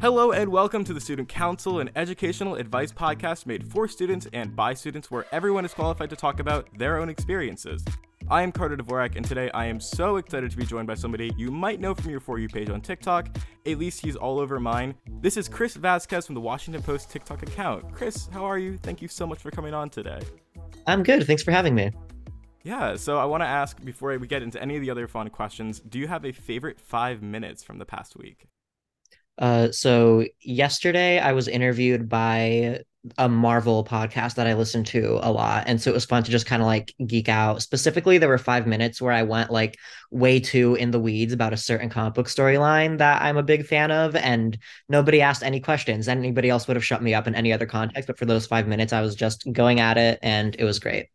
Hello and welcome to the Student Counsel, an educational advice podcast made for students and by students where everyone is qualified to talk about their own experiences. I am Carter Dvorak, and today I am so excited to be joined by somebody you might know from your For You page on TikTok. At least he's all over mine. This is Chris Vazquez from the Washington Post TikTok account. Chris, how are you? Thank you so much for coming on today. I'm good. Thanks for having me. Yeah, so I want to ask before we get into any of the other fun questions do you have a favorite five minutes from the past week? Uh, so yesterday I was interviewed by a Marvel podcast that I listen to a lot. And so it was fun to just kind of like geek out. Specifically, there were five minutes where I went like way too in the weeds about a certain comic book storyline that I'm a big fan of. And nobody asked any questions. Anybody else would have shut me up in any other context. But for those five minutes, I was just going at it and it was great.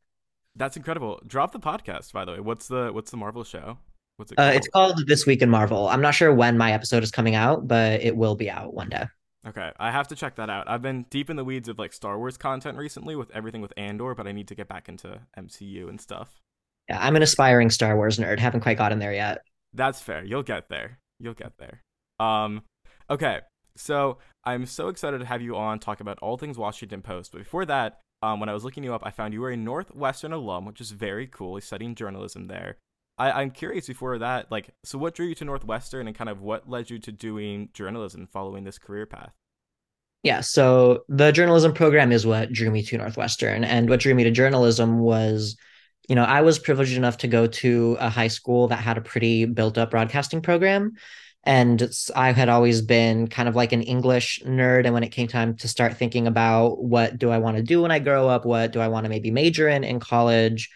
That's incredible. Drop the podcast, by the way. What's the what's the Marvel show? What's it called? Uh, it's called This Week in Marvel. I'm not sure when my episode is coming out, but it will be out one day. Okay, I have to check that out. I've been deep in the weeds of like Star Wars content recently with everything with Andor, but I need to get back into MCU and stuff. Yeah, I'm an aspiring Star Wars nerd. Haven't quite gotten there yet. That's fair. You'll get there. You'll get there. Um, okay. So I'm so excited to have you on talk about all things Washington Post. But before that, um, when I was looking you up, I found you were a Northwestern alum, which is very cool. He's studying journalism there. I, I'm curious before that, like, so what drew you to Northwestern and kind of what led you to doing journalism following this career path? Yeah, so the journalism program is what drew me to Northwestern. And what drew me to journalism was, you know, I was privileged enough to go to a high school that had a pretty built up broadcasting program. And I had always been kind of like an English nerd. And when it came time to start thinking about what do I want to do when I grow up, what do I want to maybe major in in college,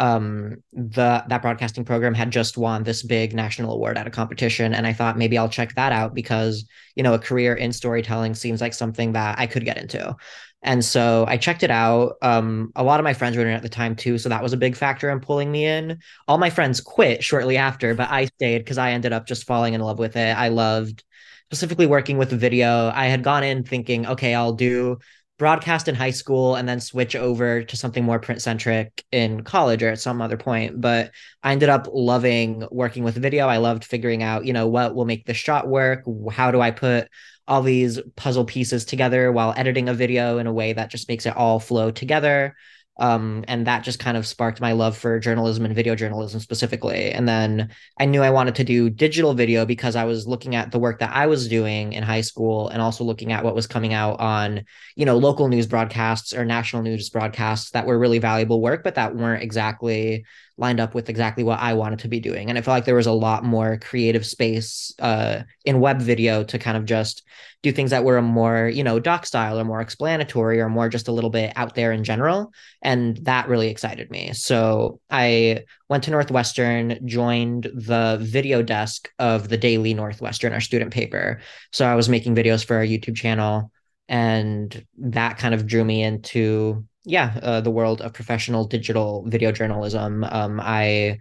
um the that broadcasting program had just won this big national award at a competition. And i thought maybe i'll check that out because you know a career in storytelling seems like something that i could get into. And so i checked it out. Um a lot of my friends were in at the time too so that was a big factor in pulling me in. All my friends quit shortly after but i stayed because i ended up just falling in love with it. I loved specifically working with video. I had gone in thinking okay i'll do broadcast in high school and then switch over to something more print centric in college or at some other point. But I ended up loving working with video. I loved figuring out, you know, what will make the shot work. How do I put all these puzzle pieces together while editing a video in a way that just makes it all flow together um, and that just kind of sparked my love for journalism and video journalism specifically. And then i knew i wanted to do digital video because i was looking at the work that i was doing in high school and also looking at what was coming out on you know local news broadcasts or national news broadcasts that were really valuable work but that weren't exactly lined up with exactly what I wanted to be doing. And I felt like there was a lot more creative space uh, in web video to kind of just do things that were more, you know, doc style or more explanatory or more just a little bit out there in general. And that really excited me. So I went to Northwestern, joined the video desk of the Daily Northwestern, our student paper. So I was making videos for our YouTube channel. And that kind of drew me into yeah, uh, the world of professional digital video journalism. Um, I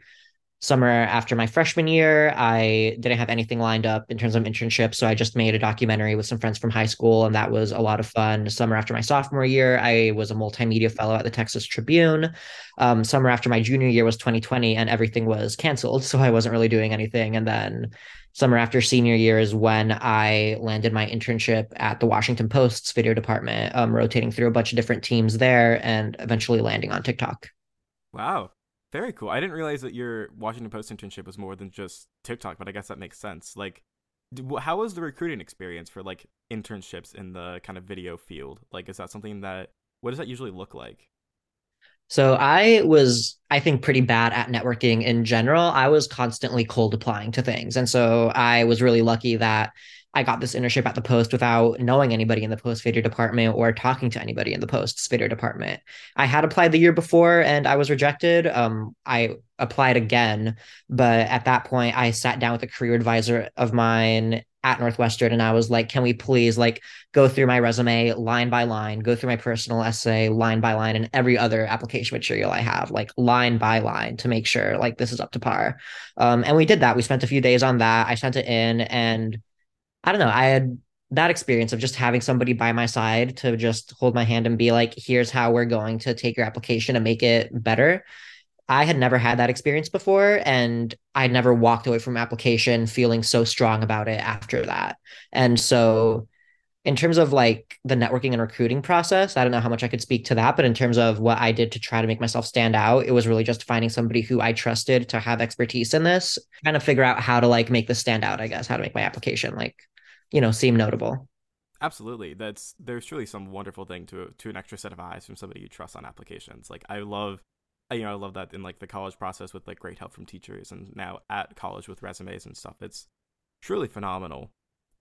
summer after my freshman year, I didn't have anything lined up in terms of internships, so I just made a documentary with some friends from high school, and that was a lot of fun. Summer after my sophomore year, I was a multimedia fellow at the Texas Tribune. Um, summer after my junior year was 2020, and everything was canceled, so I wasn't really doing anything. And then summer after senior year is when I landed my internship at the Washington Post's video department, um, rotating through a bunch of different teams there and eventually landing on TikTok. Wow. Very cool. I didn't realize that your Washington Post internship was more than just TikTok, but I guess that makes sense. Like, how was the recruiting experience for like internships in the kind of video field? Like, is that something that, what does that usually look like? So I was, I think, pretty bad at networking in general. I was constantly cold applying to things. And so I was really lucky that I got this internship at the Post without knowing anybody in the Post video department or talking to anybody in the Post's video department. I had applied the year before and I was rejected. Um, I applied again, but at that point, I sat down with a career advisor of mine at Northwestern and I was like, can we please like go through my resume line by line, go through my personal essay line by line and every other application material I have, like line by line to make sure like this is up to par. Um, and we did that. We spent a few days on that. I sent it in and I don't know, I had that experience of just having somebody by my side to just hold my hand and be like, here's how we're going to take your application and make it better I had never had that experience before and I'd never walked away from application feeling so strong about it after that. And so in terms of like the networking and recruiting process, I don't know how much I could speak to that, but in terms of what I did to try to make myself stand out, it was really just finding somebody who I trusted to have expertise in this, kind of figure out how to like make this stand out, I guess, how to make my application like, you know, seem notable. Absolutely. That's there's truly some wonderful thing to to an extra set of eyes from somebody you trust on applications. Like I love you know, I love that in like the college process with like great help from teachers and now at college with resumes and stuff. It's truly phenomenal.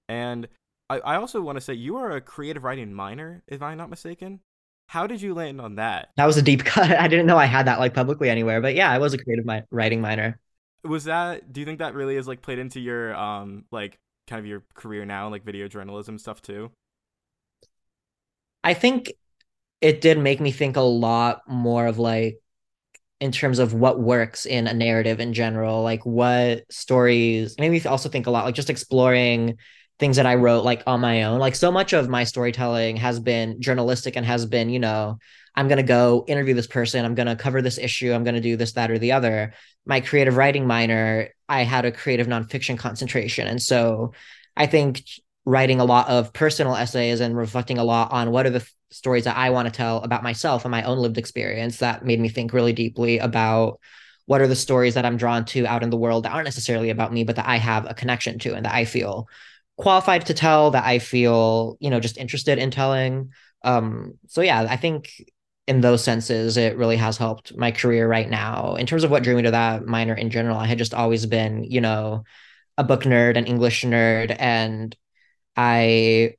And I, I also want to say you are a creative writing minor, if I'm not mistaken. How did you land on that? That was a deep cut. I didn't know I had that like publicly anywhere, but yeah, I was a creative mi- writing minor. Was that? Do you think that really is like played into your um like kind of your career now, like video journalism stuff too? I think it did make me think a lot more of like in terms of what works in a narrative in general, like what stories made me also think a lot like just exploring things that I wrote like on my own. Like so much of my storytelling has been journalistic and has been, you know, I'm going to go interview this person, I'm going to cover this issue, I'm going to do this, that, or the other. My creative writing minor, I had a creative nonfiction concentration. And so I think writing a lot of personal essays and reflecting a lot on what are the stories that I want to tell about myself and my own lived experience that made me think really deeply about what are the stories that I'm drawn to out in the world that aren't necessarily about me, but that I have a connection to and that I feel qualified to tell, that I feel, you know, just interested in telling. Um, so yeah, I think in those senses, it really has helped my career right now. In terms of what drew me to that minor in general, I had just always been, you know, a book nerd, an English nerd, and I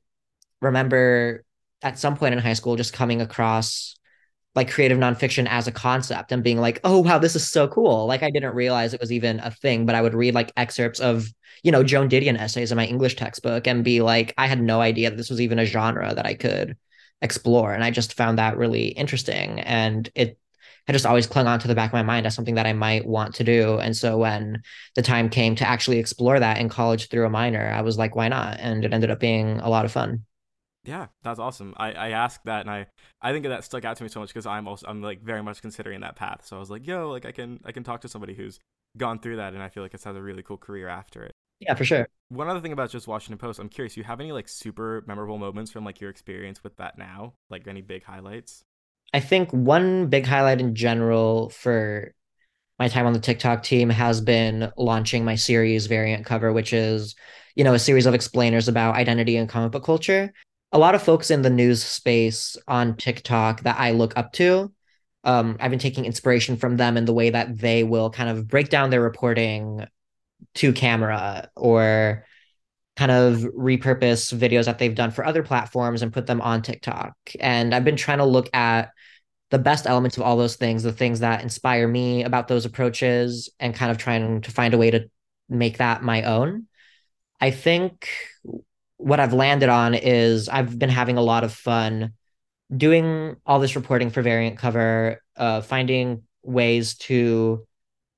remember at some point in high school just coming across like creative nonfiction as a concept and being like, oh wow, this is so cool. Like I didn't realize it was even a thing, but I would read like excerpts of, you know, Joan Didion essays in my English textbook and be like, I had no idea that this was even a genre that I could explore. And I just found that really interesting. And it had just always clung on to the back of my mind as something that I might want to do. And so when the time came to actually explore that in college through a minor, I was like, why not? And it ended up being a lot of fun. Yeah, that's awesome. I, I asked that and I, I think that stuck out to me so much because I'm also I'm like very much considering that path. So I was like, yo, like I can I can talk to somebody who's gone through that and I feel like it's had a really cool career after it. Yeah, for sure. One other thing about just Washington Post, I'm curious, you have any like super memorable moments from like your experience with that now? Like any big highlights? I think one big highlight in general for my time on the TikTok team has been launching my series variant cover, which is, you know, a series of explainers about identity and comic book culture a lot of folks in the news space on TikTok that I look up to. Um, I've been taking inspiration from them in the way that they will kind of break down their reporting to camera or kind of repurpose videos that they've done for other platforms and put them on TikTok. And I've been trying to look at the best elements of all those things, the things that inspire me about those approaches, and kind of trying to find a way to make that my own. I think what I've landed on is I've been having a lot of fun doing all this reporting for variant cover, uh, finding ways to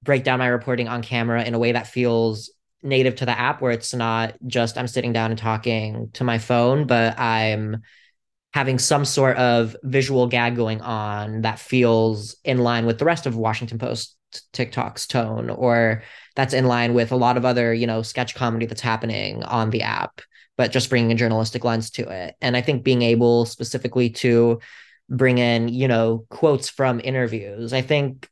break down my reporting on camera in a way that feels native to the app, where it's not just I'm sitting down and talking to my phone, but I'm having some sort of visual gag going on that feels in line with the rest of Washington Post TikTok's tone, or that's in line with a lot of other, you know, sketch comedy that's happening on the app but just bringing a journalistic lens to it. And I think being able specifically to bring in, you know, quotes from interviews. I think,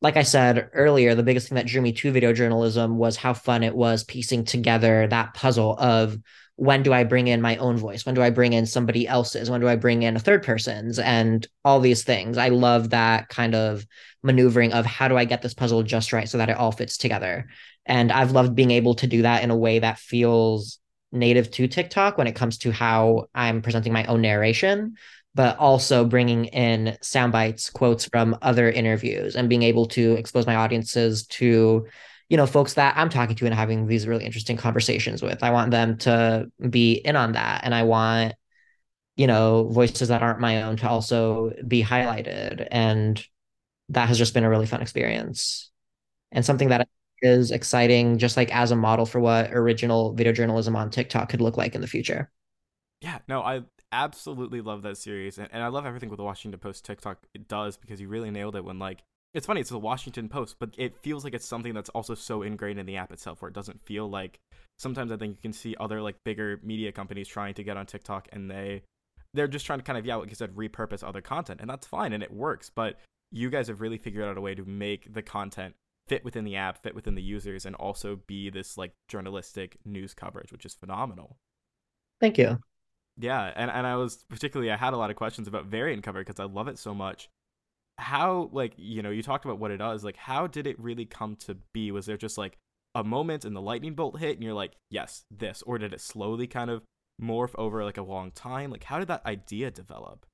like I said earlier, the biggest thing that drew me to video journalism was how fun it was piecing together that puzzle of when do I bring in my own voice? When do I bring in somebody else's? When do I bring in a third person's? And all these things. I love that kind of maneuvering of how do I get this puzzle just right so that it all fits together. And I've loved being able to do that in a way that feels native to TikTok when it comes to how I'm presenting my own narration, but also bringing in sound bites, quotes from other interviews, and being able to expose my audiences to, you know, folks that I'm talking to and having these really interesting conversations with. I want them to be in on that, and I want, you know, voices that aren't my own to also be highlighted, and that has just been a really fun experience, and something that is exciting, just like as a model for what original video journalism on TikTok could look like in the future. Yeah, no, I absolutely love that series, and, and I love everything with the Washington Post TikTok it does because you really nailed it when like it's funny, it's the Washington Post, but it feels like it's something that's also so ingrained in the app itself where it doesn't feel like sometimes I think you can see other like bigger media companies trying to get on TikTok and they they're just trying to kind of yeah, like you said, repurpose other content. And that's fine and it works, but you guys have really figured out a way to make the content fit within the app, fit within the users, and also be this like journalistic news coverage, which is phenomenal. Thank you. Yeah, and, and I was particularly I had a lot of questions about variant cover because I love it so much. How like you know you talked about what it does like how did it really come to be? Was there just like a moment and the lightning bolt hit and you're like yes this or did it slowly kind of morph over like a long time? Like how did that idea develop?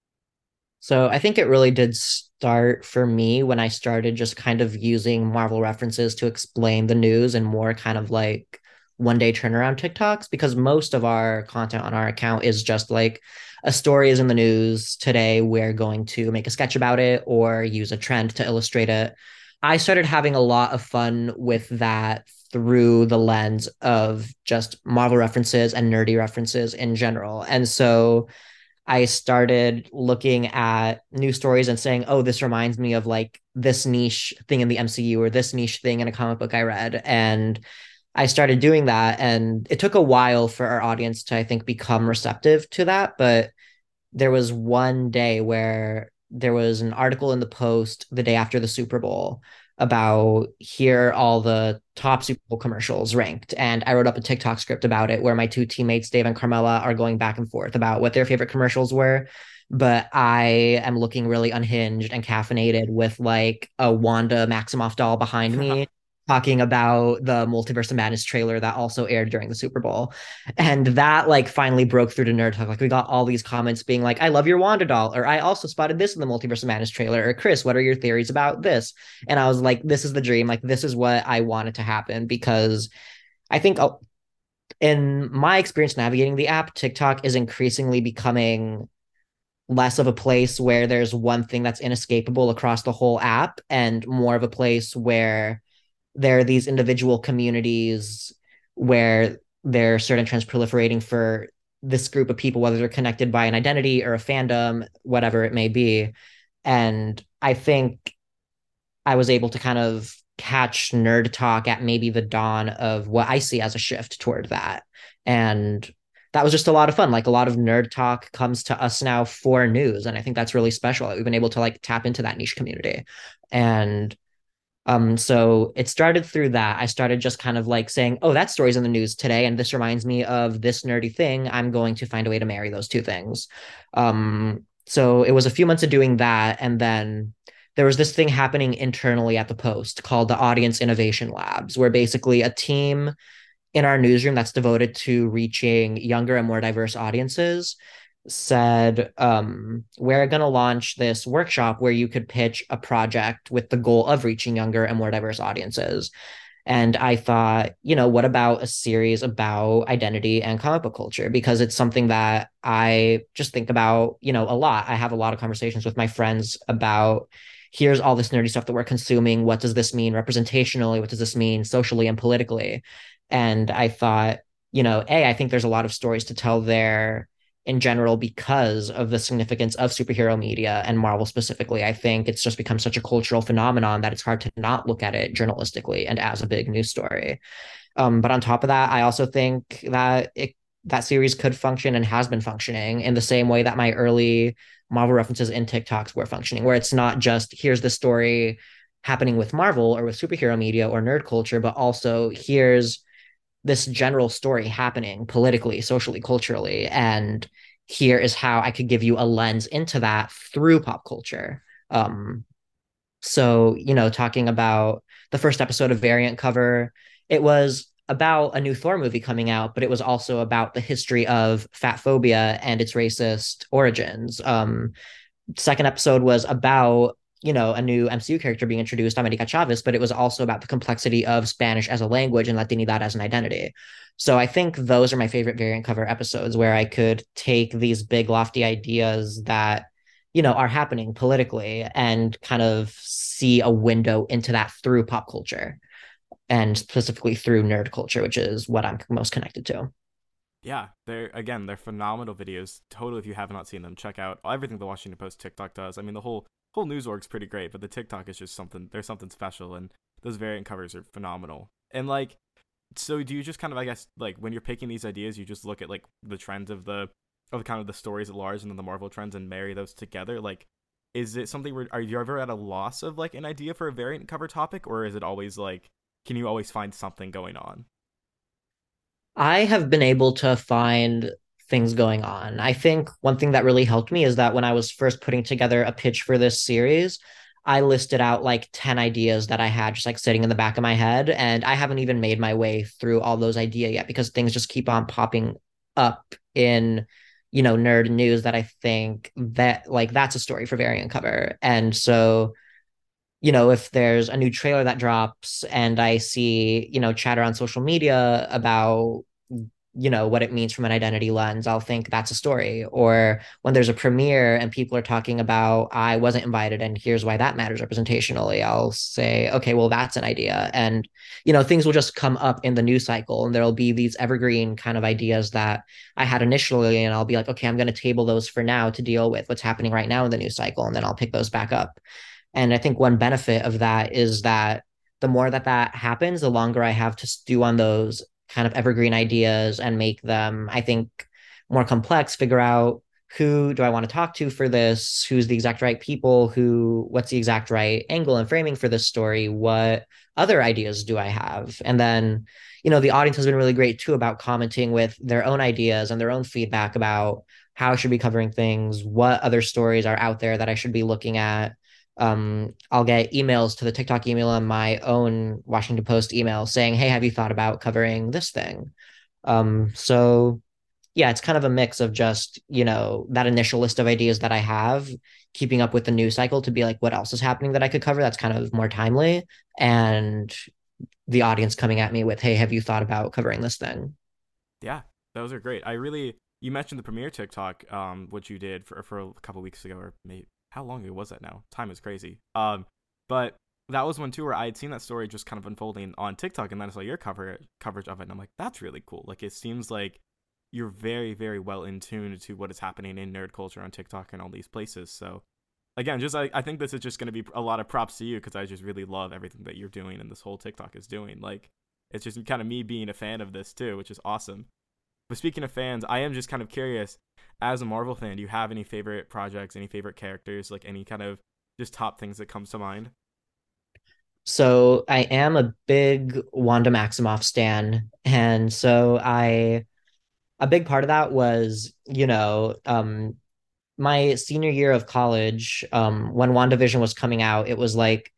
So I think it really did start for me when I started just kind of using Marvel references to explain the news and more kind of like one day turnaround TikToks because most of our content on our account is just like a story is in the news today. We're going to make a sketch about it or use a trend to illustrate it. I started having a lot of fun with that through the lens of just Marvel references and nerdy references in general. And so I started looking at news stories and saying, oh, this reminds me of like this niche thing in the MCU or this niche thing in a comic book I read. And I started doing that. And it took a while for our audience to, I think, become receptive to that. But there was one day where there was an article in the Post the day after the Super Bowl about here all the top Super Bowl commercials ranked. And I wrote up a TikTok script about it where my two teammates, Dave and Carmela, are going back and forth about what their favorite commercials were. But I am looking really unhinged and caffeinated with like a Wanda Maximoff doll behind me talking about the Multiverse of Madness trailer that also aired during the Super Bowl. And that like finally broke through to NerdTok. Like we got all these comments being like, I love your Wanda doll, or I also spotted this in the Multiverse of Madness trailer, or Chris, what are your theories about this? And I was like, this is the dream. Like this is what I wanted to happen because I think uh, in my experience navigating the app, TikTok is increasingly becoming less of a place where there's one thing that's inescapable across the whole app and more of a place where there are these individual communities where there are certain trends proliferating for this group of people, whether they're connected by an identity or a fandom, whatever it may be. And I think I was able to kind of catch NerdTok at maybe the dawn of what I see as a shift toward that. And that was just a lot of fun. Like a lot of NerdTok comes to us now for news. And I think that's really special that we've been able to like tap into that niche community. And um, so it started through that. I started just kind of like saying, oh, that story's in the news today, and this reminds me of this nerdy thing. I'm going to find a way to marry those two things. Um, so it was a few months of doing that, and then there was this thing happening internally at the Post called the Audience Innovation Labs, where basically a team in our newsroom that's devoted to reaching younger and more diverse audiences said um, we're going to launch this workshop where you could pitch a project with the goal of reaching younger and more diverse audiences. And i thought you know what about a series about identity and comic book culture? Because it's something that i just think about you know a lot. I have a lot of conversations with my friends about here's all this nerdy stuff that we're consuming. What does this mean representationally? What does this mean socially and politically? And i thought you know a i think there's a lot of stories to tell there in general because of the significance of superhero media and Marvel specifically. I think it's just become such a cultural phenomenon that it's hard to not look at it journalistically and as a big news story. Um, but on top of that, I also think that it that series could function and has been functioning in the same way that my early Marvel references in TikToks were functioning, where it's not just here's the story happening with Marvel or with superhero media or nerd culture, but also here's this general story happening politically, socially, culturally. And here is how I could give you a lens into that through pop culture. Um, so, you know, talking about the first episode of Variant Cover, it was about a new Thor movie coming out, but it was also about the history of fat phobia and its racist origins. Um, second episode was about you know, a new MCU character being introduced, America Chavez, but it was also about the complexity of Spanish as a language and Latinidad as an identity. So I think those are my favorite variant cover episodes where I could take these big lofty ideas that, you know, are happening politically and kind of see a window into that through pop culture and specifically through nerd culture, which is what I'm most connected to yeah, they're again, they're phenomenal videos. Totally, if you have not seen them, check out everything the Washington Post TikTok does. I mean, the whole whole news org's pretty great, but the TikTok is just something. There's something special, and those variant covers are phenomenal. And like, so do you just kind of, I guess, like when you're picking these ideas, you just look at like the trends of the of kind of the stories at large and then the Marvel trends and marry those together? Like, is it something where are you ever at a loss of like an idea for a variant cover topic, or is it always like, can you always find something going on? I have been able to find things going on. I think one thing that really helped me is that when I was first putting together a pitch for this series, I listed out like 10 ideas that I had just like sitting in the back of my head. And I haven't even made my way through all those ideas yet because things just keep on popping up in, you know, nerd news that I think that like that's a story for variant cover. And so, you know, if there's a new trailer that drops and I see, you know, chatter on social media about you know what it means from an identity lens i'll think that's a story. Or when there's a premiere and people are talking about i wasn't invited and here's why that matters representationally i'll say okay well that's an idea. And you know things will just come up in the news cycle and there'll be these evergreen kind of ideas that i had initially and i'll be like okay i'm going to table those for now to deal with what's happening right now in the news cycle and then i'll pick those back up. And i think one benefit of that is that the more that that happens the longer i have to stew on those kind of evergreen ideas and make them, I think, more complex, figure out who do I want to talk to for this? Who's the exact right people? Who, what's the exact right angle and framing for this story? What other ideas do I have? And then, you know, the audience has been really great too about commenting with their own ideas and their own feedback about how I should be covering things, what other stories are out there that I should be looking at um, I'll get emails to the TikTok email and my own Washington Post email saying, "Hey, have you thought about covering this thing?" Um, so yeah, it's kind of a mix of just you know that initial list of ideas that I have, keeping up with the news cycle to be like, what else is happening that I could cover that's kind of more timely, and the audience coming at me with, "Hey, have you thought about covering this thing?" Yeah, those are great. I really you mentioned the premiere TikTok, um, which you did for for a couple weeks ago, or maybe how long ago was that now? Time is crazy. Um, but that was one too where I had seen that story just kind of unfolding on TikTok, and then I saw your cover coverage of it, and I'm like, that's really cool. Like it seems like you're very, very well in tune to what is happening in nerd culture on TikTok and all these places. So again, just I, I think this is just going to be a lot of props to you because I just really love everything that you're doing and this whole TikTok is doing. Like it's just kind of me being a fan of this too, which is awesome. But speaking of fans, I am just kind of curious as a Marvel fan, do you have any favorite projects, any favorite characters, like any kind of just top things that comes to mind? So I am a big Wanda Maximoff stan, and so I a big part of that was, you know, um my senior year of college, um, when WandaVision was coming out, it was like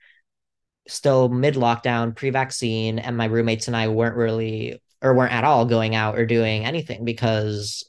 still mid lockdown, pre vaccine, and my roommates and I weren't really or weren't at all going out or doing anything because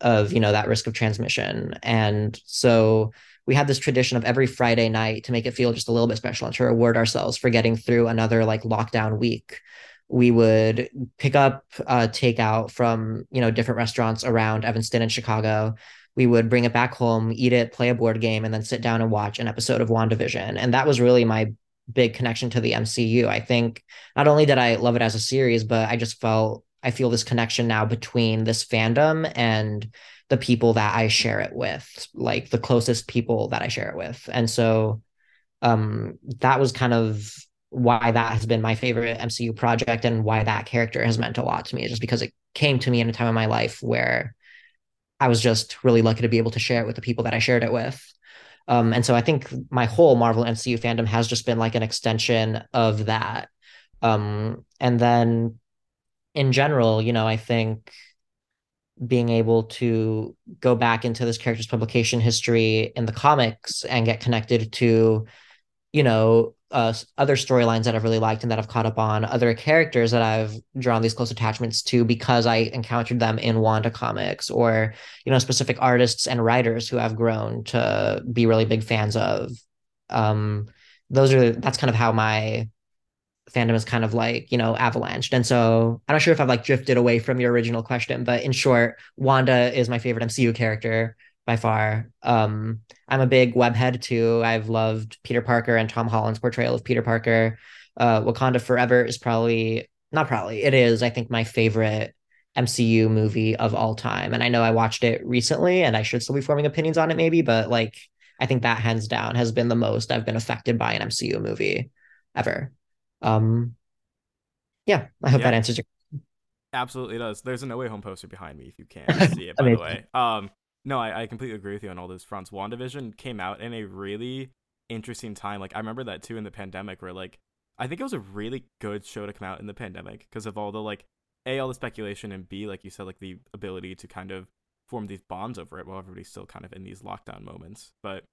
of you know that risk of transmission. And so we had this tradition of every friday night to make it feel just a little bit special and to reward ourselves for getting through another like lockdown week we would pick up uh, takeout from you know different restaurants around evanston and chicago. We would bring it back home eat it play a board game and then sit down and watch an episode of wandavision. And that was really my big connection to the mcu i think not only did i love it as a series but i just felt I feel this connection now between this fandom and the people that I share it with, like the closest people that I share it with. And so um, that was kind of why that has been my favorite MCU project and why that character has meant a lot to me, just because it came to me in a time of my life where I was just really lucky to be able to share it with the people that I shared it with. Um, and so I think my whole Marvel MCU fandom has just been like an extension of that. Um, and then in general, you know, I think being able to go back into this character's publication history in the comics and get connected to, you know, uh, other storylines that I've really liked and that I've caught up on, other characters that I've drawn these close attachments to because I encountered them in Wanda comics, or you know, specific artists and writers who I've grown to be really big fans of. Um, those are that's kind of how my fandom is kind of like you know avalanched and so i'm not sure if i've like drifted away from your original question but in short wanda is my favorite mcu character by far um i'm a big webhead too i've loved peter parker and tom holland's portrayal of peter parker uh wakanda forever is probably not probably it is i think my favorite mcu movie of all time and i know i watched it recently and i should still be forming opinions on it maybe but like I think that hands down has been the most I've been affected by an MCU movie ever. Um, yeah, I hope Yeah. that answers your. Question. Absolutely does. There's a No Way Home poster behind me if you can't see it, by the way. Um, no, I, I completely agree with you on all those fronts. WandaVision came out in a really interesting time. Like I remember that too in the pandemic, where like I think it was a really good show to come out in the pandemic because of all the like a all the speculation and b like you said like the ability to kind of form these bonds over it while everybody's still kind of in these lockdown moments. But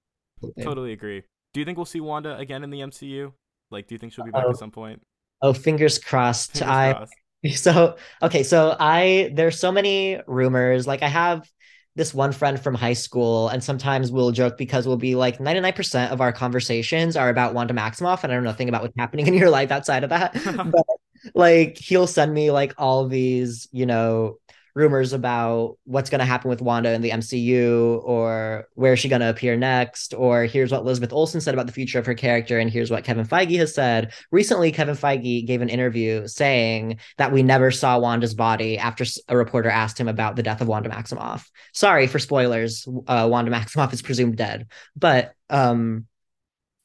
totally agree. Do you think we'll see Wanda again in the MCU? Like, do you think she'll be back Oh, at some point? Oh, fingers crossed. Fingers I crossed. So, okay, so I there's so many rumors. Like I have this one friend from high school, and sometimes we'll joke because we'll be like 99% of our conversations are about Wanda Maximoff, and I don't know nothing about what's happening in your life outside of that. But like he'll send me like all these, you know, rumors about what's going to happen with Wanda in the MCU or where is she going to appear next or here's what Elizabeth Olsen said about the future of her character and here's what Kevin Feige has said. Recently Kevin Feige gave an interview saying that we never saw Wanda's body after a reporter asked him about the death of Wanda Maximoff. Sorry for spoilers. Uh, Wanda Maximoff is presumed dead. But um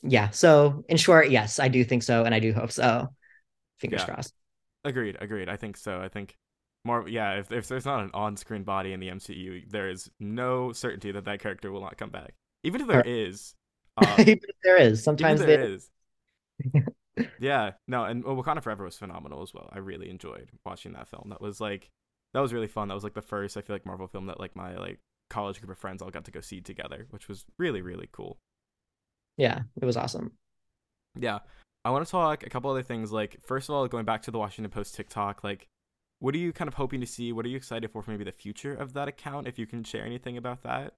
yeah, so in short, yes, I do think so and I do hope so. Fingers Yeah. crossed. Agreed, agreed. I think so. I think more. Yeah, if if there's not an on-screen body in the MCU, there is no certainty that that character will not come back. Even if there Or- is, um, Even if there is. Sometimes there they is. yeah, no, and well, Wakanda Forever was phenomenal as well. I really enjoyed watching that film. That was like, that was really fun. That was like the first I feel like Marvel film that like my like college group of friends all got to go see together, which was really really cool. yeah, it was awesome. Yeah. I want to talk a couple other things. Like, first of all, going back to the Washington Post TikTok, like, what are you kind of hoping to see? What are you excited for for maybe the future of that account? If you can share anything about that.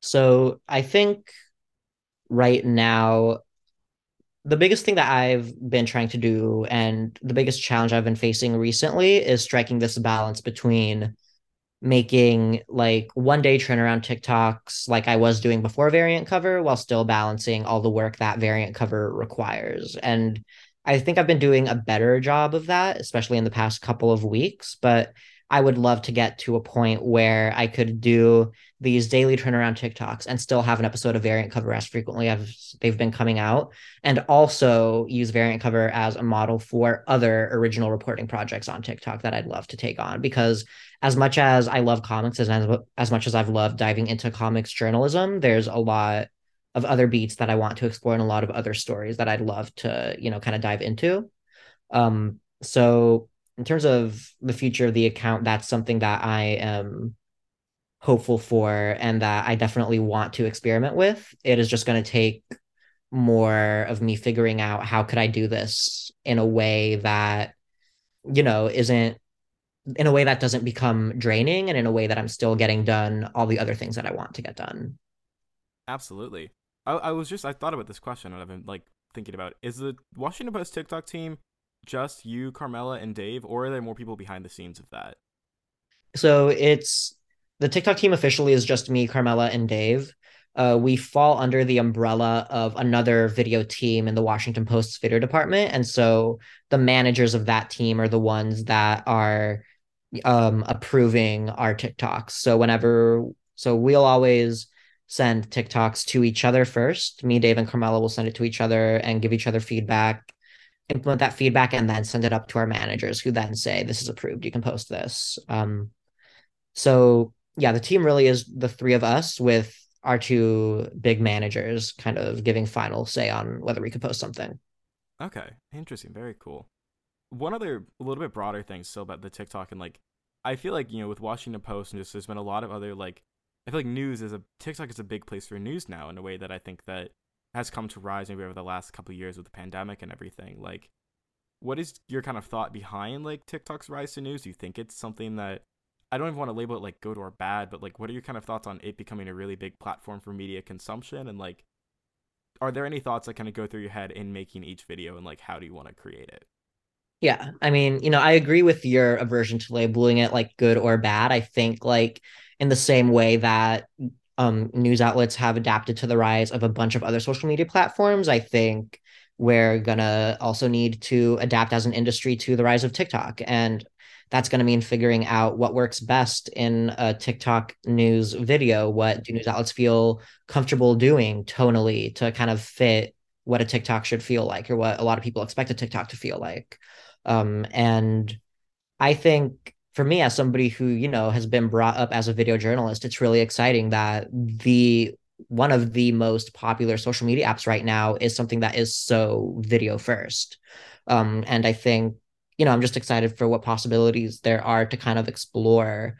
So I think right now, the biggest thing that I've been trying to do and the biggest challenge I've been facing recently is striking this balance between making like one day turnaround TikToks like I was doing before variant cover while still balancing all the work that variant cover requires. And I think I've been doing a better job of that, especially in the past couple of weeks. But I would love to get to a point where I could do these daily turnaround TikToks and still have an episode of variant cover as frequently as they've been coming out, and also use variant cover as a model for other original reporting projects on TikTok that I'd love to take on. Because as much as I love comics, as as much as I've loved diving into comics journalism, there's a lot of other beats that I want to explore and a lot of other stories that I'd love to, you know, kind of dive into. Um, so in terms of the future of the account, that's something that I am hopeful for and that I definitely want to experiment with. It is just going to take more of me figuring out how could I do this in a way that, you know, isn't in a way that doesn't become draining and in a way that I'm still getting done all the other things that I want to get done. Absolutely. I, I was just I thought about this question and I've been like thinking about is the Washington Post TikTok team just you, Carmela, and Dave, or are there more people behind the scenes of that? So it's the TikTok team officially is just me, Carmela, and Dave. Uh, we fall under the umbrella of another video team in the Washington Post's video department. And so the managers of that team are the ones that are um, approving our TikToks. So whenever, so we'll always send TikToks to each other first. Me, Dave, and Carmela will send it to each other and give each other feedback, implement that feedback, and then send it up to our managers who then say, this is approved, you can post this. Um, so yeah, the team really is the three of us with our two big managers kind of giving final say on whether we could post something. Okay, interesting, very cool. One other a little bit broader thing still about the TikTok and like I feel like, you know, with Washington Post and just there's been a lot of other like I feel like news is a TikTok is a big place for news now in a way that I think that has come to rise maybe over the last couple years with the pandemic and everything. Like what is your kind of thought behind like TikTok's rise to news? Do you think it's something that I don't even want to label it like good or bad, but like what are your kind of thoughts on it becoming a really big platform for media consumption and like are there any thoughts that kind of go through your head in making each video and like how do you want to create it? Yeah, I mean, you know, I agree with your aversion to labeling it like good or bad. I think like in the same way that um news outlets have adapted to the rise of a bunch of other social media platforms, I think we're gonna also need to adapt as an industry to the rise of TikTok. And that's going to mean figuring out what works best in a TikTok news video. What do news outlets feel comfortable doing tonally to kind of fit what a TikTok should feel like or what a lot of people expect a TikTok to feel like. Um, and I think for me, as somebody who, you know, has been brought up as a video journalist, it's really exciting that the one of the most popular social media apps right now is something that is so video first. Um, and I think, you know, I'm just excited for what possibilities there are to kind of explore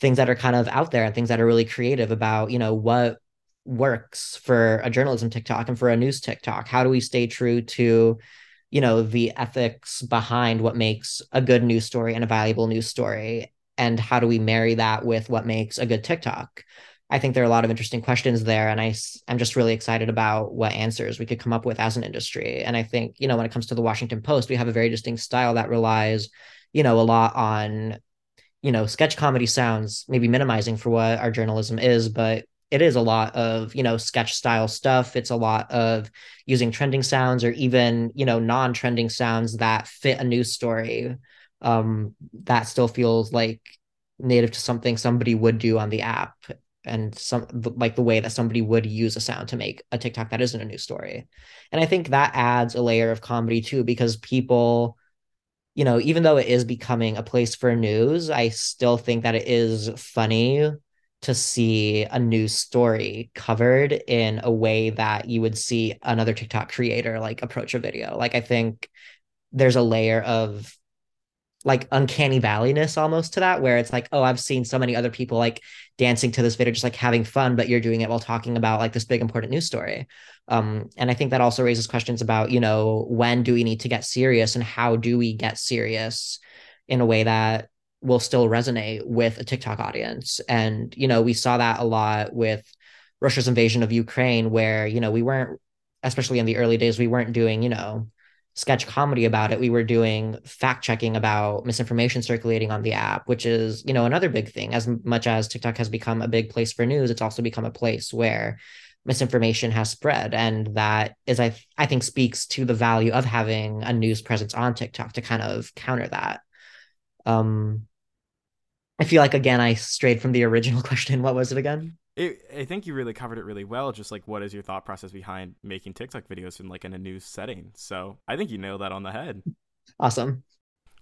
things that are kind of out there and things that are really creative about, you know, what works for a journalism TikTok and for a news TikTok. How do we stay true to, you know, the ethics behind what makes a good news story and a valuable news story? And how do we marry that with what makes a good TikTok? I think there are a lot of interesting questions there. And I, I'm just really excited about what answers we could come up with as an industry. And I think, you know, when it comes to the Washington Post, we have a very distinct style that relies, you know, a lot on, you know, sketch comedy sounds, maybe minimizing for what our journalism is, but it is a lot of you know sketch style stuff it's a lot of using trending sounds or even you know non-trending sounds that fit a news story um that still feels like native to something somebody would do on the app and some like the way that somebody would use a sound to make a TikTok that isn't a news story. And I think that adds a layer of comedy too because people you know even though it is becoming a place for news, I still think that it is funny to see a news story covered in a way that you would see another TikTok creator like approach a video. Like I think there's a layer of like uncanny valleyness almost to that where it's like oh i've seen so many other people like dancing to this video just like having fun but you're doing it while talking about like this big important news story um and i think that also raises questions about you know when do we need to get serious and how do we get serious in a way that will still resonate with a TikTok audience. And, you know, we saw that a lot with Russia's invasion of Ukraine, where, you know, we weren't, especially in the early days, we weren't doing, you know, sketch comedy about it. We were doing fact checking about misinformation circulating on the app, which is, you know, another big thing. As much as TikTok has become a big place for news, it's also become a place where misinformation has spread and that is i i think speaks to the value of having a news presence on tiktok to kind of counter that um I feel like again I strayed from the original question. What was it again? It, I think you really covered it really well. Just like what is your thought process behind making TikTok videos in like in a new setting? So I think you nailed that on the head. Awesome.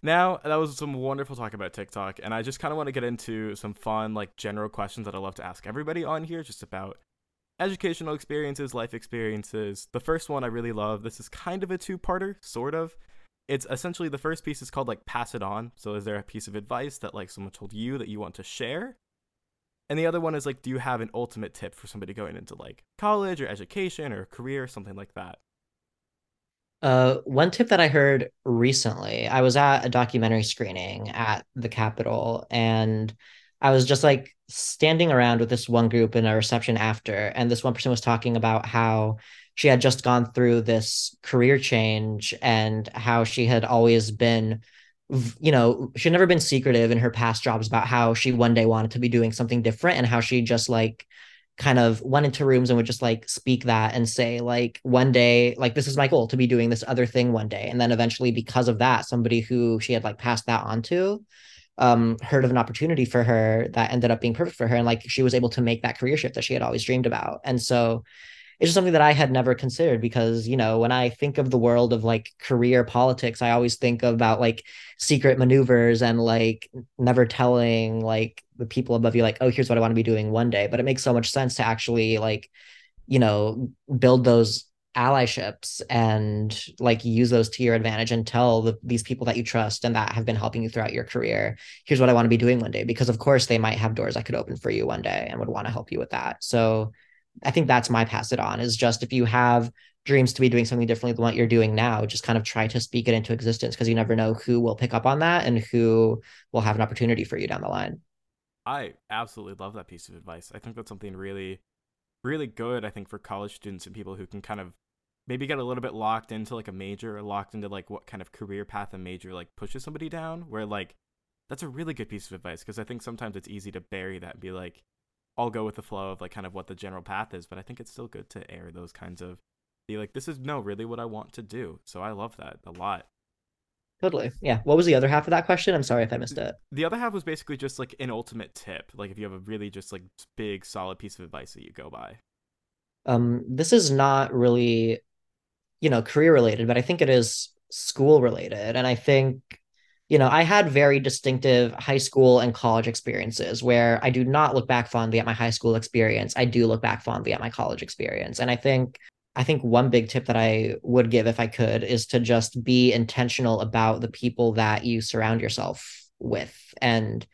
Now that was some wonderful talk about TikTok, and I just kind of want to get into some fun, like general questions that I love to ask everybody on here, just about educational experiences, life experiences. The first one I really love. This is kind of a two-parter, sort of it's essentially the first piece is called like pass it on. So is there a piece of advice that like someone told you that you want to share? And the other one is like, do you have an ultimate tip for somebody going into like college or education or career, or something like that? Uh, one tip that I heard recently, I was at a documentary screening at the Capitol, and I was just like standing around with this one group in a reception after, and this one person was talking about how she had just gone through this career change and how she had always been you know she'd never been secretive in her past jobs about how she one day wanted to be doing something different and how she just like kind of went into rooms and would just like speak that and say like one day like this is my goal to be doing this other thing one day. And then eventually because of that somebody who she had like passed that on to um heard of an opportunity for her that ended up being perfect for her and like she was able to make that career shift that she had always dreamed about and so it's just something that I had never considered because, you know, when I think of the world of like career politics, I always think about like secret maneuvers and like never telling like the people above you, like, oh, here's what I want to be doing one day. But it makes so much sense to actually like, you know, build those allyships and like use those to your advantage and tell the, these people that you trust and that have been helping you throughout your career here's what i want to be doing one day because of course they might have doors that could open for you one day and would want to help you with that so I think that's my pass it on is just if you have dreams to be doing something differently than what you're doing now, just kind of try to speak it into existence because you never know who will pick up on that and who will have an opportunity for you down the line. I absolutely love that piece of advice. I think that's something really, really good. I think for college students and people who can kind of maybe get a little bit locked into like a major or locked into like what kind of career path a major like pushes somebody down, where like that's a really good piece of advice because I think sometimes it's easy to bury that and be like, I'll go with the flow of like kind of what the general path is, but I think it's still good to air those kinds of be like, this is no really what I want to do. So I love that a lot. Totally. Yeah. What was the other half of that question? I'm sorry if I missed it. The other half was basically just like an ultimate tip, like if you have a really just like big solid piece of advice that you go by. Um, this is not really, you know, career related, but I think it is school related. And I think, you know, I had very distinctive high school and college experiences where I do not look back fondly at my high school experience. I do look back fondly at my college experience. And I think I think one big tip that I would give if I could is to just be intentional about the people that you surround yourself with. And,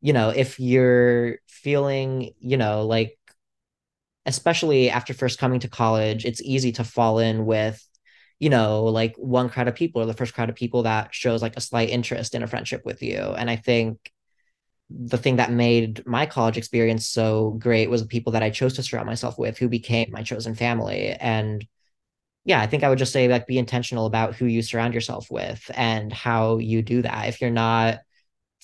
you know, if you're feeling, you know, like, especially after first coming to college, it's easy to fall in with, you know, like one crowd of people or the first crowd of people that shows like a slight interest in a friendship with you. And I think the thing that made my college experience so great was the people that I chose to surround myself with who became my chosen family. And yeah, I think I would just say like be intentional about who you surround yourself with and how you do that. If you're not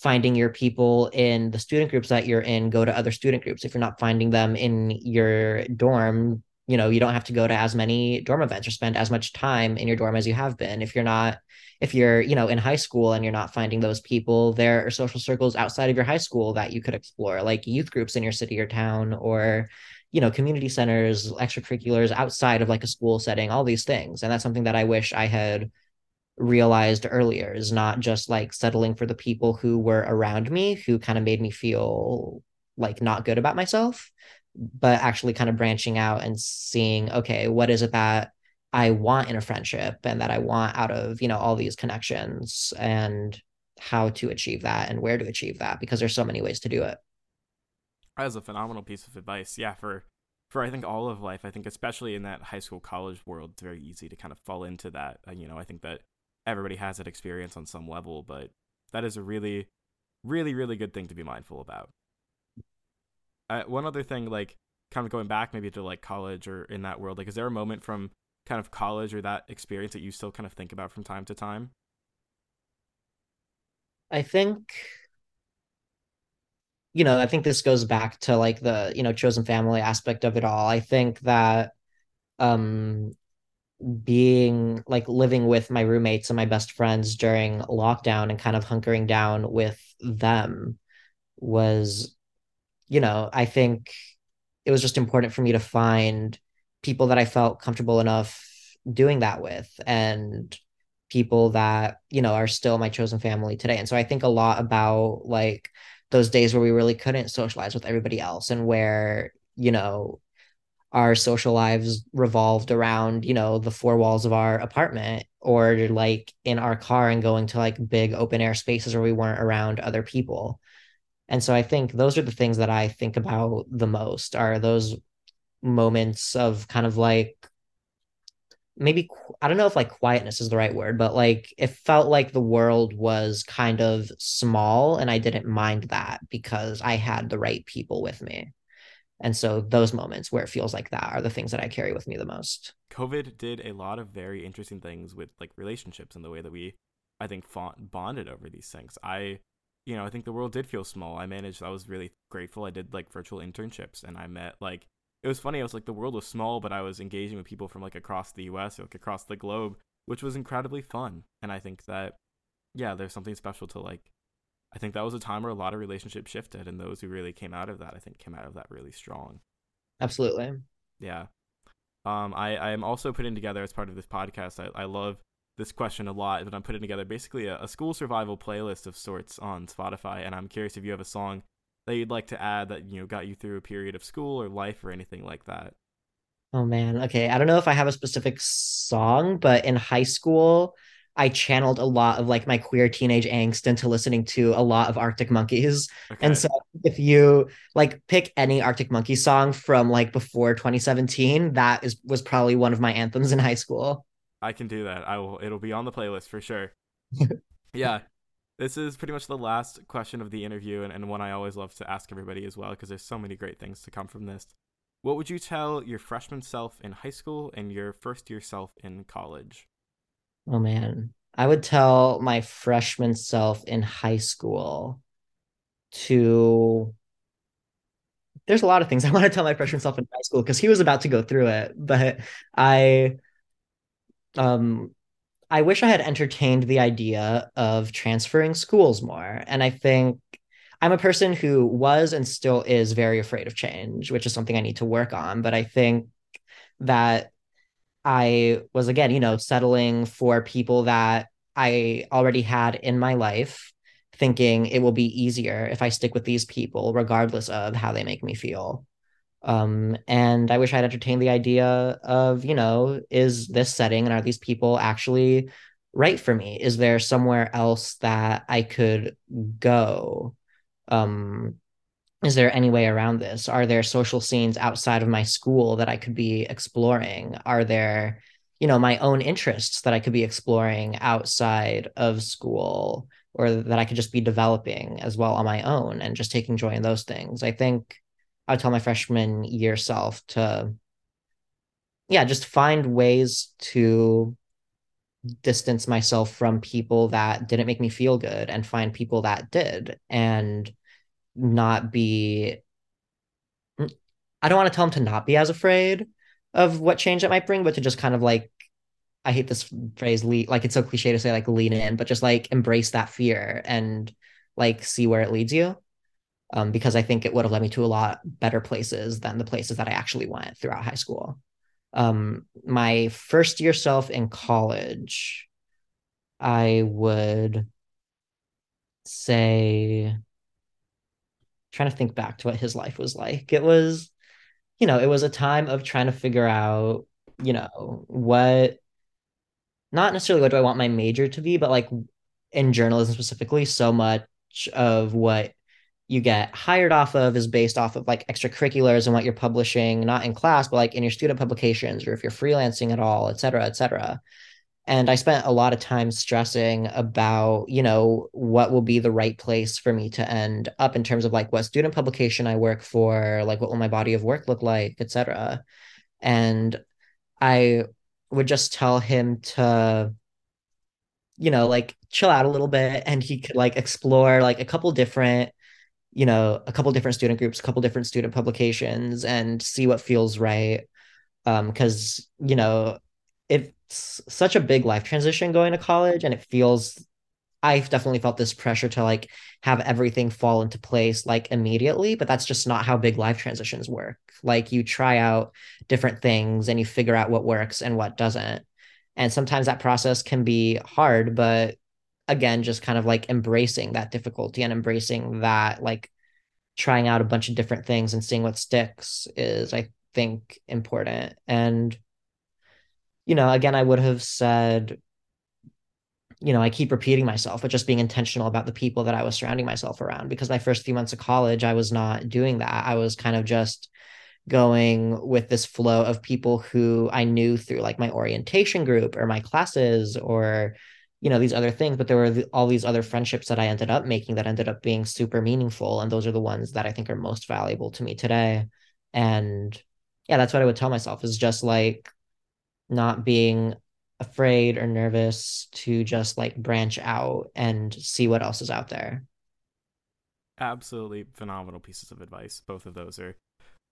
finding your people in the student groups that you're in, go to other student groups. If you're not finding them in your dorm, you know, you don't have to go to as many dorm events or spend as much time in your dorm as you have been. If you're not if you're you know in high school and you're not finding those people there are social circles outside of your high school that you could explore like youth groups in your city or town or you know community centers extracurriculars outside of like a school setting all these things and that's something that i wish i had realized earlier is not just like settling for the people who were around me who kind of made me feel like not good about myself but actually kind of branching out and seeing okay what is it that I want in a friendship and that I want out of, you know, all these connections and how to achieve that and where to achieve that because there's so many ways to do it. Is a phenomenal piece of advice. Yeah, for for I think all of life, I think especially in that high school college world, it's very easy to kind of fall into that. Uh, you know, I think that everybody has that experience on some level, but that is a really really really good thing to be mindful about. Uh, one other thing like kind of going back maybe to like college or in that world, like is there a moment from kind of college or that experience that you still kind of think about from time to time? I think you know, I think this goes back to like the, you know, chosen family aspect of it all. I think that um being like living with my roommates and my best friends during lockdown and kind of hunkering down with them was you know, I think it was just important for me to find people that I felt comfortable enough doing that with and people that, you know, are still my chosen family today. And so I think a lot about like those days where we really couldn't socialize with everybody else and where, you know, our social lives revolved around, you know, the four walls of our apartment or like in our car and going to like big open air spaces where we weren't around other people. And so I think those are the things that I think about the most are those moments of kind of like maybe I don't know if like quietness is the right word, but like it felt like the world was kind of small and I didn't mind that because I had the right people with me. And so those moments where it feels like that are the things that I carry with me the most. COVID did a lot of very interesting things with like relationships and the way that we I think bonded over these things. I you know, I think the world did feel small. I managed I was really grateful. I did like virtual internships and I met like it was funny. I was like, the world was small, but I was engaging with people from like across the U.S., like across the globe, which was incredibly fun. And I think that, yeah, there's something special to like. I think that was a time where a lot of relationships shifted, and those who really came out of that, I think, came out of that really strong. Absolutely. Yeah. Um, I I am also putting together as part of this podcast. I I love this question a lot, but I'm putting together basically a, a school survival playlist of sorts on Spotify, and I'm curious if you have a song that you'd like to add that you know got you through a period of school or life or anything like that? Oh man, okay. I don't know if I have a specific song, but in high school, I channeled a lot of like my queer teenage angst into listening to a lot of Arctic Monkeys. Okay. And so if you like pick any Arctic Monkey song from like before 2017, that is was probably one of my anthems in high school. I can do that. I will it'll be on the playlist for sure. yeah this is pretty much the last question of the interview and, and one I always love to ask everybody as well because there's so many great things to come from this. What would you tell your freshman self in high school and your first year self in college? Oh man. I would tell my freshman self in high school to there's a lot of things I want to tell my freshman self in high school because he was about to go through it, but I um I wish I had entertained the idea of transferring schools more. And I think I'm a person who was and still is very afraid of change, which is something I need to work on. But I think that I was, again, you know, settling for people that I already had in my life, thinking it will be easier if I stick with these people, regardless of how they make me feel. Um, and I wish I'd entertained the idea of, you know, is this setting and are these people actually right for me? Is there somewhere else that I could go? Um, is there any way around this? Are there social scenes outside of my school that I could be exploring? Are there, you know, my own interests that I could be exploring outside of school or that I could just be developing as well on my own and just taking joy in those things? I think I would tell my freshman year self to, yeah, just find ways to distance myself from people that didn't make me feel good and find people that did and not be I don't want to tell him to not be as afraid of what change it might bring, but to just kind of like I hate this phrase lead like it's so cliche to say like lean in, but just like embrace that fear and like see where it leads you um, because I think it would have led me to a lot better places than the places that I actually went throughout high school. Um, my first year self in college, I would say, trying to think back to what his life was like. It was, you know, it was a time of trying to figure out, you know, what, not necessarily what do I want my major to be, but like in journalism specifically, so much of what you get hired off of is based off of like extracurriculars and what you're publishing, not in class, but like in your student publications or if you're freelancing at all, et cetera, et cetera. And I spent a lot of time stressing about, you know, what will be the right place for me to end up in terms of like what student publication I work for, like what will my body of work look like, et cetera. And I would just tell him to, you know, like chill out a little bit and he could like explore like a couple different you know a couple different student groups a couple different student publications and see what feels right um because you know it's such a big life transition going to college and it feels I've definitely felt this pressure to like have everything fall into place like immediately, but that's just not how big life transitions work. Like you try out different things and you figure out what works and what doesn't. And sometimes that process can be hard, but again just kind of like embracing that difficulty and embracing that like trying out a bunch of different things and seeing what sticks is i think important and you know again i would have said you know i keep repeating myself but just being intentional about the people that i was surrounding myself around because my first few months of college i was not doing that. I was kind of just going with this flow of people who i knew through like my orientation group or my classes or you know these other things but there were all these other friendships that i ended up making that ended up being super meaningful and those are the ones that i think are most valuable to me today. And yeah that's what i would tell myself is just like not being afraid or nervous to just like branch out and see what else is out there. Absolutely phenomenal pieces of advice. Both of those are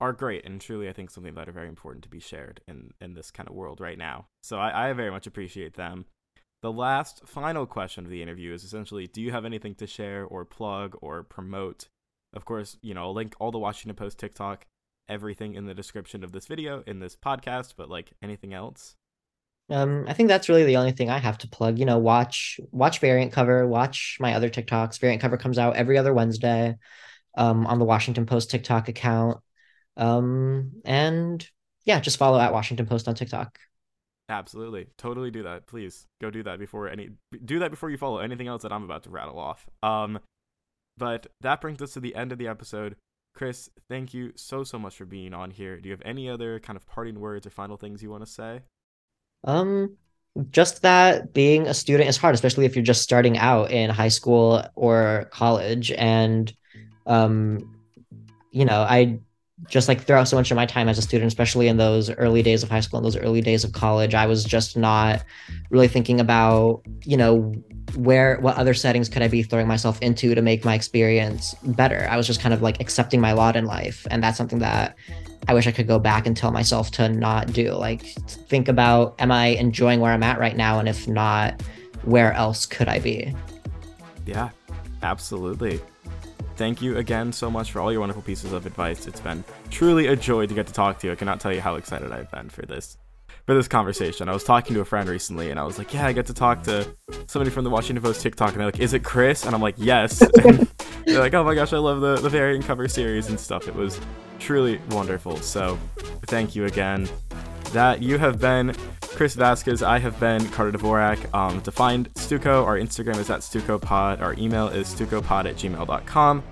are great and truly i think something that are very important to be shared in in this kind of world right now. So i, I very much appreciate them. The last final question of the interview is essentially do you have anything to share or plug or promote? Of course, you know, I'll link all the Washington Post TikTok, everything in the description of this video, in this podcast, but like anything else? Um, I think that's really the only thing I have to plug. You know, watch watch variant cover, watch my other TikToks. Variant cover comes out every other Wednesday um, on the Washington Post TikTok account. Um, and yeah, just follow at Washington Post on TikTok. Absolutely. Totally do that. Please go do that before any do that before you follow anything else that I'm about to rattle off. Um but that brings us to the end of the episode. Chris, thank you so so much for being on here. Do you have any other kind of parting words or final things you want to say? Um just that being a student is hard, especially if you're just starting out in high school or college and um you know, I just like throughout so much of my time as a student, especially in those early days of high school and those early days of college, I was just not really thinking about, you know, where what other settings could I be throwing myself into to make my experience better. I was just kind of like accepting my lot in life. And that's something that I wish I could go back and tell myself to not do. Like think about am I enjoying where I'm at right now? And if not, where else could I be? Yeah, absolutely thank you again so much for all your wonderful pieces of advice. It's been truly a joy to get to talk to you. I cannot tell you how excited I've been for this for this conversation. I was talking to a friend recently and I was like, Yeah, I get to talk to somebody from the Washington Post TikTok and they're like, Is it Chris? And I'm like, Yes. they're like, Oh my gosh, I love the, the variant cover series and stuff. It was truly wonderful. So thank you again. That you have been Chris Vazquez. I have been Carter Dvorak. Um, to find Stuco, our Instagram is at StucoPod. Our email is StucoPod at gmail.com.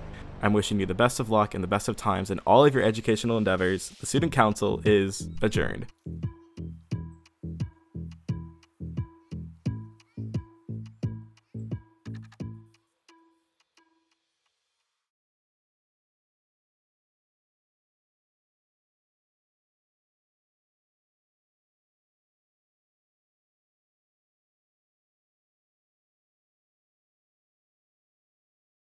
I'm wishing you the best of luck and the best of times in all of your educational endeavors. The Student Counsel is adjourned.